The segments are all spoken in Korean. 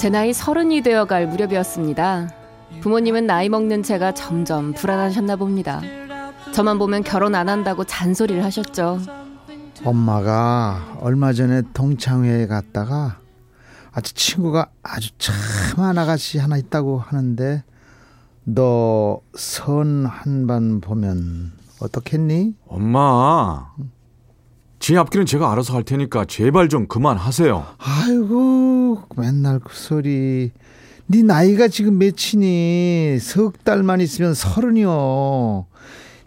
제 나이 서른이 되어갈 무렵이었습니다. 부모님은 나이 먹는 제가 점점 불안하셨나 봅니다. 저만 보면 결혼 안 한다고 잔소리를 하셨죠. 엄마가 얼마 전에 동창회에 갔다가 아주 친구가 아주 참한 아가씨 하나 있다고 하는데 너 선 한 번 보면 어떻겠니? 엄마 제 앞길은 제가 알아서 할 테니까 제발 좀 그만하세요. 아이고 맨날 그 소리. 네 나이가 지금 몇이니? 석 달만 있으면 서른이요.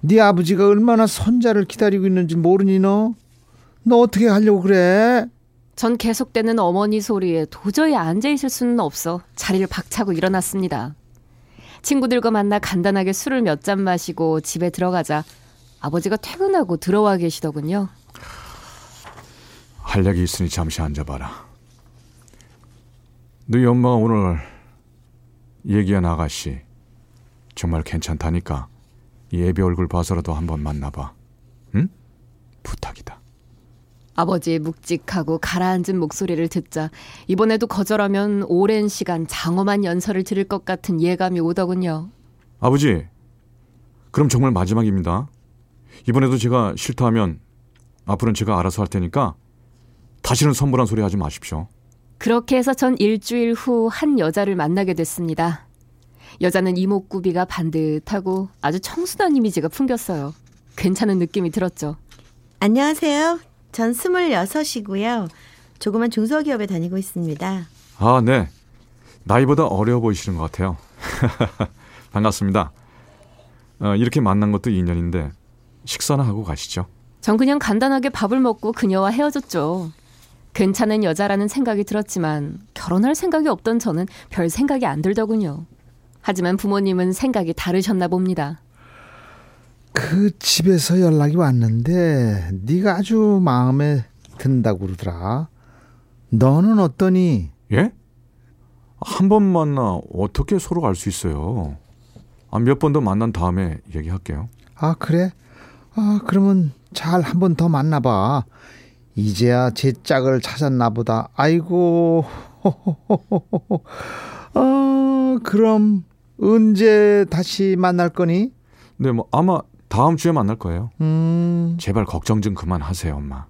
네 아버지가 얼마나 손자를 기다리고 있는지 모르니 너? 너 어떻게 하려고 그래? 전 계속되는 어머니 소리에 도저히 앉아 있을 수는 없어 자리를 박차고 일어났습니다. 친구들과 만나 간단하게 술을 몇 잔 마시고 집에 들어가자 아버지가 퇴근하고 들어와 계시더군요. 할 얘기 있으니 잠시 앉아봐라. 너희 엄마가 오늘 얘기한 아가씨 정말 괜찮다니까 예비 얼굴 봐서라도 한번 만나봐. 응? 부탁이다. 아버지의 묵직하고 가라앉은 목소리를 듣자 이번에도 거절하면 오랜 시간 장엄한 연설을 들을 것 같은 예감이 오더군요. 아버지, 그럼 정말 마지막입니다. 이번에도 제가 싫다 하면 앞으로는 제가 알아서 할 테니까 다시는 선물한 소리 하지 마십시오. 그렇게 해서 전 일주일 후 한 여자를 만나게 됐습니다. 여자는 이목구비가 반듯하고 아주 청순한 이미지가 풍겼어요. 괜찮은 느낌이 들었죠. 안녕하세요. 전 스물여섯이고요. 조그만 중소기업에 다니고 있습니다. 아, 네. 나이보다 어려워 보이시는 것 같아요. 반갑습니다. 어, 이렇게 만난 것도 인연인데 식사나 하고 가시죠. 전 그냥 간단하게 밥을 먹고 그녀와 헤어졌죠. 괜찮은 여자라는 생각이 들었지만 결혼할 생각이 없던 저는 별 생각이 안 들더군요. 하지만 부모님은 생각이 다르셨나 봅니다. 그 집에서 연락이 왔는데 네가 아주 마음에 든다고 그러더라. 너는 어떠니? 예? 한 번 만나 어떻게 서로 알 수 있어요? 아, 몇 번 더 만난 다음에 얘기할게요. 아 그래? 아 그러면 잘 한 번 더 만나봐. 이제야 제 짝을 찾았나 보다. 아이고. 어, 그럼 언제 다시 만날 거니? 네, 뭐 아마 다음 주에 만날 거예요. 음. 제발 걱정 좀 그만하세요, 엄마.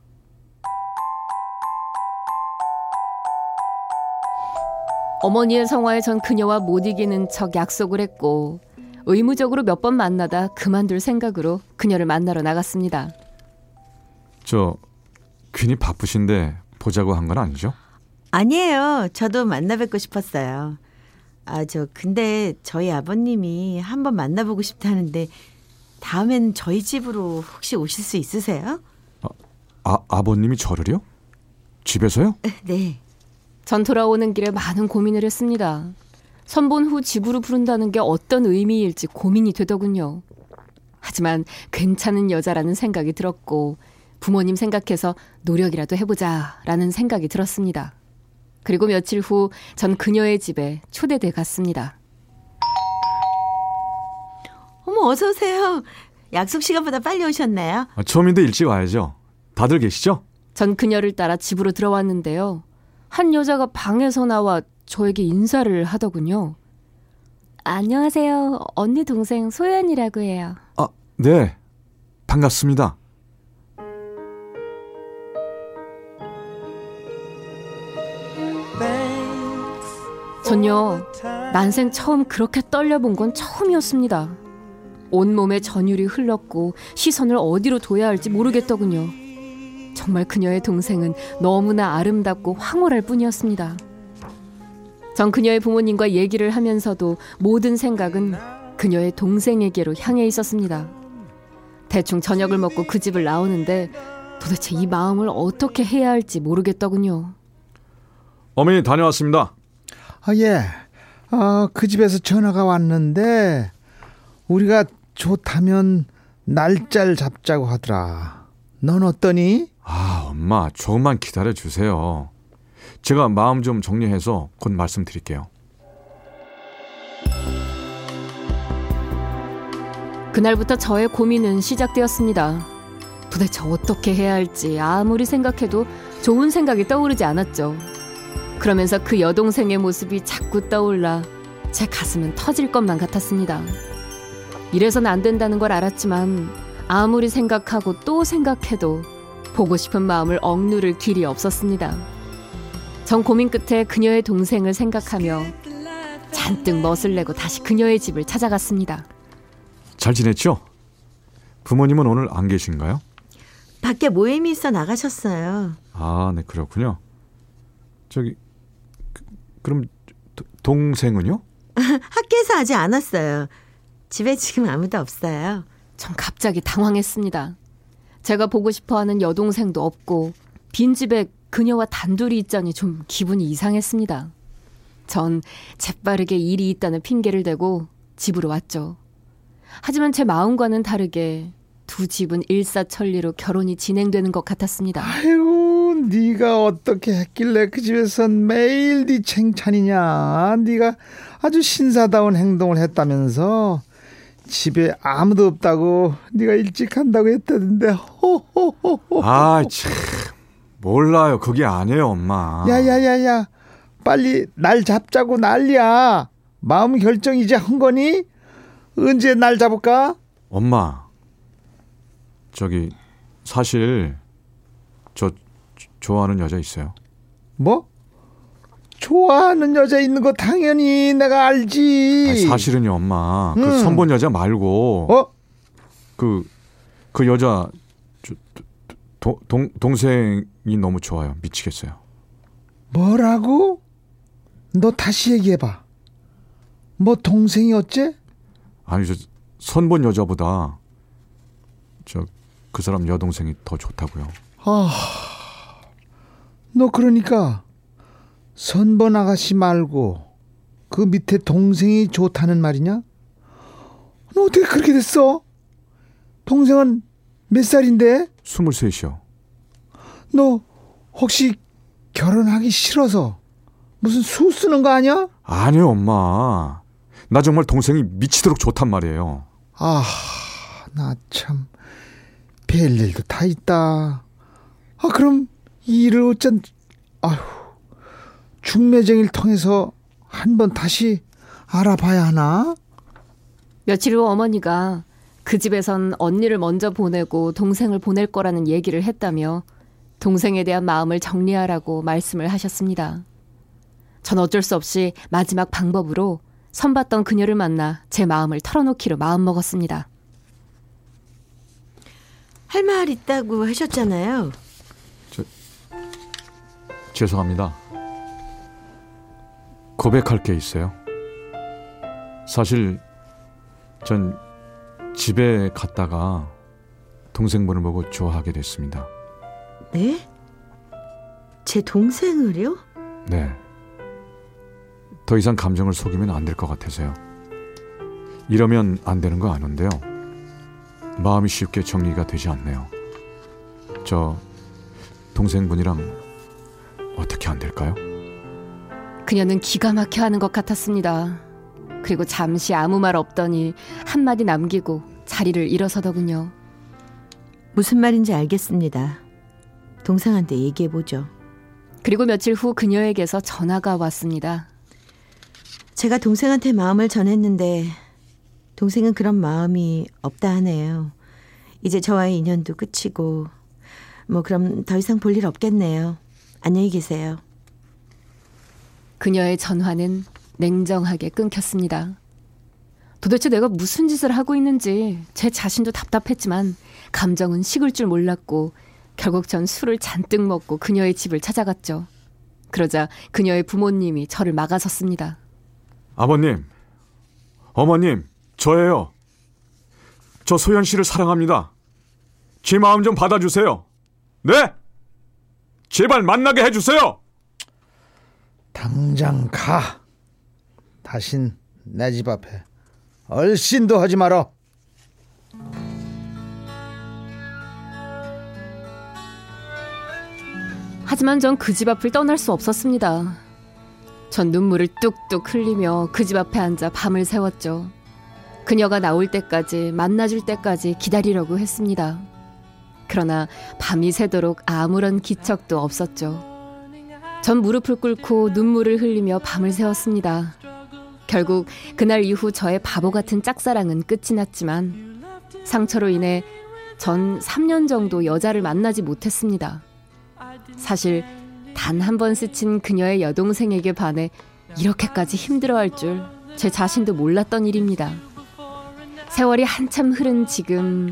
어머니의 성화에 전 그녀와 못 이기는 척 약속을 했고 의무적으로 몇 번 만나다 그만둘 생각으로 그녀를 만나러 나갔습니다. 저 괜히 바쁘신데 보자고 한 건 아니죠? 아니에요. 저도 만나 뵙고 싶었어요. 아, 저, 근데 저희 아버님이 한번 만나보고 싶다는데 다음엔 저희 집으로 혹시 오실 수 있으세요? 아, 아버님이 저를요? 집에서요? 네. 전 돌아오는 길에 많은 고민을 했습니다. 선본 후 집으로 부른다는 게 어떤 의미일지 고민이 되더군요. 하지만 괜찮은 여자라는 생각이 들었고 부모님 생각해서 노력이라도 해보자 라는 생각이 들었습니다. 그리고 며칠 후 전 그녀의 집에 초대돼 갔습니다. 어머, 어서 오세요. 약속 시간보다 빨리 오셨나요? 아, 처음인데 일찍 와야죠. 다들 계시죠? 전 그녀를 따라 집으로 들어왔는데요. 한 여자가 방에서 나와 저에게 인사를 하더군요. 안녕하세요. 언니 동생 소연이라고 해요. 아, 네. 반갑습니다. 전요, 난생 처음 그렇게 떨려본 건 처음이었습니다. 온몸에 전율이 흘렀고 시선을 어디로 둬야 할지 모르겠더군요. 정말 그녀의 동생은 너무나 아름답고 황홀할 뿐이었습니다. 전 그녀의 부모님과 얘기를 하면서도 모든 생각은 그녀의 동생에게로 향해 있었습니다. 대충 저녁을 먹고 그 집을 나오는데 도대체 이 마음을 어떻게 해야 할지 모르겠더군요. 어머니 다녀왔습니다. 아, 예. 아, 그 집에서 전화가 왔는데 우리가 좋다면 날짜를 잡자고 하더라. 넌 어떠니? 아, 엄마, 조금만 기다려 주세요. 제가 마음 좀 정리해서 곧 말씀드릴게요. 그날부터 저의 고민은 시작되었습니다. 도대체 어떻게 해야 할지 아무리 생각해도 좋은 생각이 떠오르지 않았죠. 그러면서 그 여동생의 모습이 자꾸 떠올라 제 가슴은 터질 것만 같았습니다. 이래선 안 된다는 걸 알았지만 아무리 생각하고 또 생각해도 보고 싶은 마음을 억누를 길이 없었습니다. 전 고민 끝에 그녀의 동생을 생각하며 잔뜩 멋을 내고 다시 그녀의 집을 찾아갔습니다. 잘 지냈죠? 부모님은 오늘 안 계신가요? 밖에 모임이 있어 나가셨어요. 아, 네, 그렇군요. 저기, 그, 그럼 도- 동생은요? 학교에서 아직 안 왔어요. 집에 지금 아무도 없어요. 전 갑자기 당황했습니다. 제가 보고 싶어 하는 여동생도 없고 빈 집에 그녀와 단둘이 있자니 좀 기분이 이상했습니다. 전 재빠르게 일이 있다는 핑계를 대고 집으로 왔죠. 하지만 제 마음과는 다르게 두 집은 일사천리로 결혼이 진행되는 것 같았습니다. 아이고, 네가 어떻게 했길래 그 집에선 매일 네 칭찬이냐? 네가 아주 신사다운 행동을 했다면서 집에 아무도 없다고 네가 일찍 간다고 했다던데. 호호호호. 아, 참. 몰라요. 그게 아니에요, 엄마. 야야야야, 빨리 날 잡자고 난리야. 마음 결정 이제 한 거니? 언제 날 잡을까? 엄마. 저기, 사실, 좋아하는 여자 있어요. 뭐? 좋아하는 여자 있는 거 당연히 내가 알지. 아니, 사실은요, 엄마. 그 음. 선본 여자 말고, 어? 그, 그 여자, 저, 도, 동, 동생이 너무 좋아요. 미치겠어요. 뭐라고? 너 다시 얘기해봐. 뭐 동생이 어째? 아니, 저, 선본 여자보다, 저, 그 사람 여동생이 더 좋다고요. 아, 너 그러니까 선번 아가씨 말고 그 밑에 동생이 좋다는 말이냐? 너 어떻게 그렇게 됐어? 동생은 몇 살인데? 스물셋이요. 너 혹시 결혼하기 싫어서 무슨 수 쓰는 거 아니야? 아니요, 엄마. 나 정말 동생이 미치도록 좋단 말이에요. 아, 나 참 별일도 다 있다. 아, 그럼 이 일을 어쩐 아휴 중매쟁이를 통해서 한 번 다시 알아봐야 하나? 며칠 후 어머니가 그 집에선 언니를 먼저 보내고 동생을 보낼 거라는 얘기를 했다며 동생에 대한 마음을 정리하라고 말씀을 하셨습니다. 전 어쩔 수 없이 마지막 방법으로 선봤던 그녀를 만나 제 마음을 털어놓기로 마음먹었습니다. 할 말 있다고 하셨잖아요. 죄송합니다. 고백할 게 있어요. 사실 전 집에 갔다가 동생분을 보고 좋아하게 됐습니다. 네? 제 동생을요? 네. 더 이상 감정을 속이면 안 될 것 같아서요. 이러면 안 되는 거 아는데요. 마음이 쉽게 정리가 되지 않네요. 저 동생분이랑 어떻게 안 될까요? 그녀는 기가 막혀 하는 것 같았습니다. 그리고 잠시 아무 말 없더니 한마디 남기고 자리를 일어서더군요. 무슨 말인지 알겠습니다. 동생한테 얘기해 보죠. 그리고 며칠 후 그녀에게서 전화가 왔습니다. 제가 동생한테 마음을 전했는데 동생은 그런 마음이 없다 하네요. 이제 저와의 인연도 끝이고 뭐 그럼 더 이상 볼 일 없겠네요. 안녕히 계세요. 그녀의 전화는 냉정하게 끊겼습니다. 도대체 내가 무슨 짓을 하고 있는지 제 자신도 답답했지만 감정은 식을 줄 몰랐고 결국 전 술을 잔뜩 먹고 그녀의 집을 찾아갔죠. 그러자 그녀의 부모님이 저를 막아섰습니다. 아버님, 어머님, 저예요. 저 소연 씨를 사랑합니다. 제 마음 좀 받아주세요. 네! 제발 만나게 해주세요! 당장 가. 다신 내 집 앞에 얼씬도 하지 마라. 하지만 전 그 집 앞을 떠날 수 없었습니다. 전 눈물을 뚝뚝 흘리며 그 집 앞에 앉아 밤을 새웠죠. 그녀가 나올 때까지 만나줄 때까지 기다리려고 했습니다. 그러나 밤이 새도록 아무런 기척도 없었죠. 전 무릎을 꿇고 눈물을 흘리며 밤을 새웠습니다. 결국 그날 이후 저의 바보 같은 짝사랑은 끝이 났지만 상처로 인해 전 3년 정도 여자를 만나지 못했습니다. 사실 단 한 번 스친 그녀의 여동생에게 반해 이렇게까지 힘들어할 줄 제 자신도 몰랐던 일입니다. 세월이 한참 흐른 지금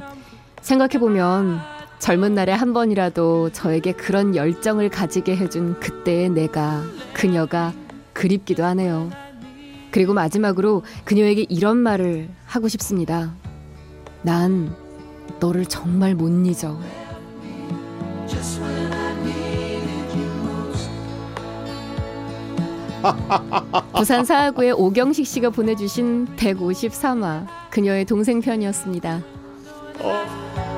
생각해보면 젊은 날에 한 번이라도 저에게 그런 열정을 가지게 해준 그때의 내가, 그녀가 그립기도 하네요. 그리고 마지막으로 그녀에게 이런 말을 하고 싶습니다. 난 너를 정말 못 잊어. 부산 사하구의 오경식 씨가 보내주신 153화 그녀의 동생 편이었습니다. 어,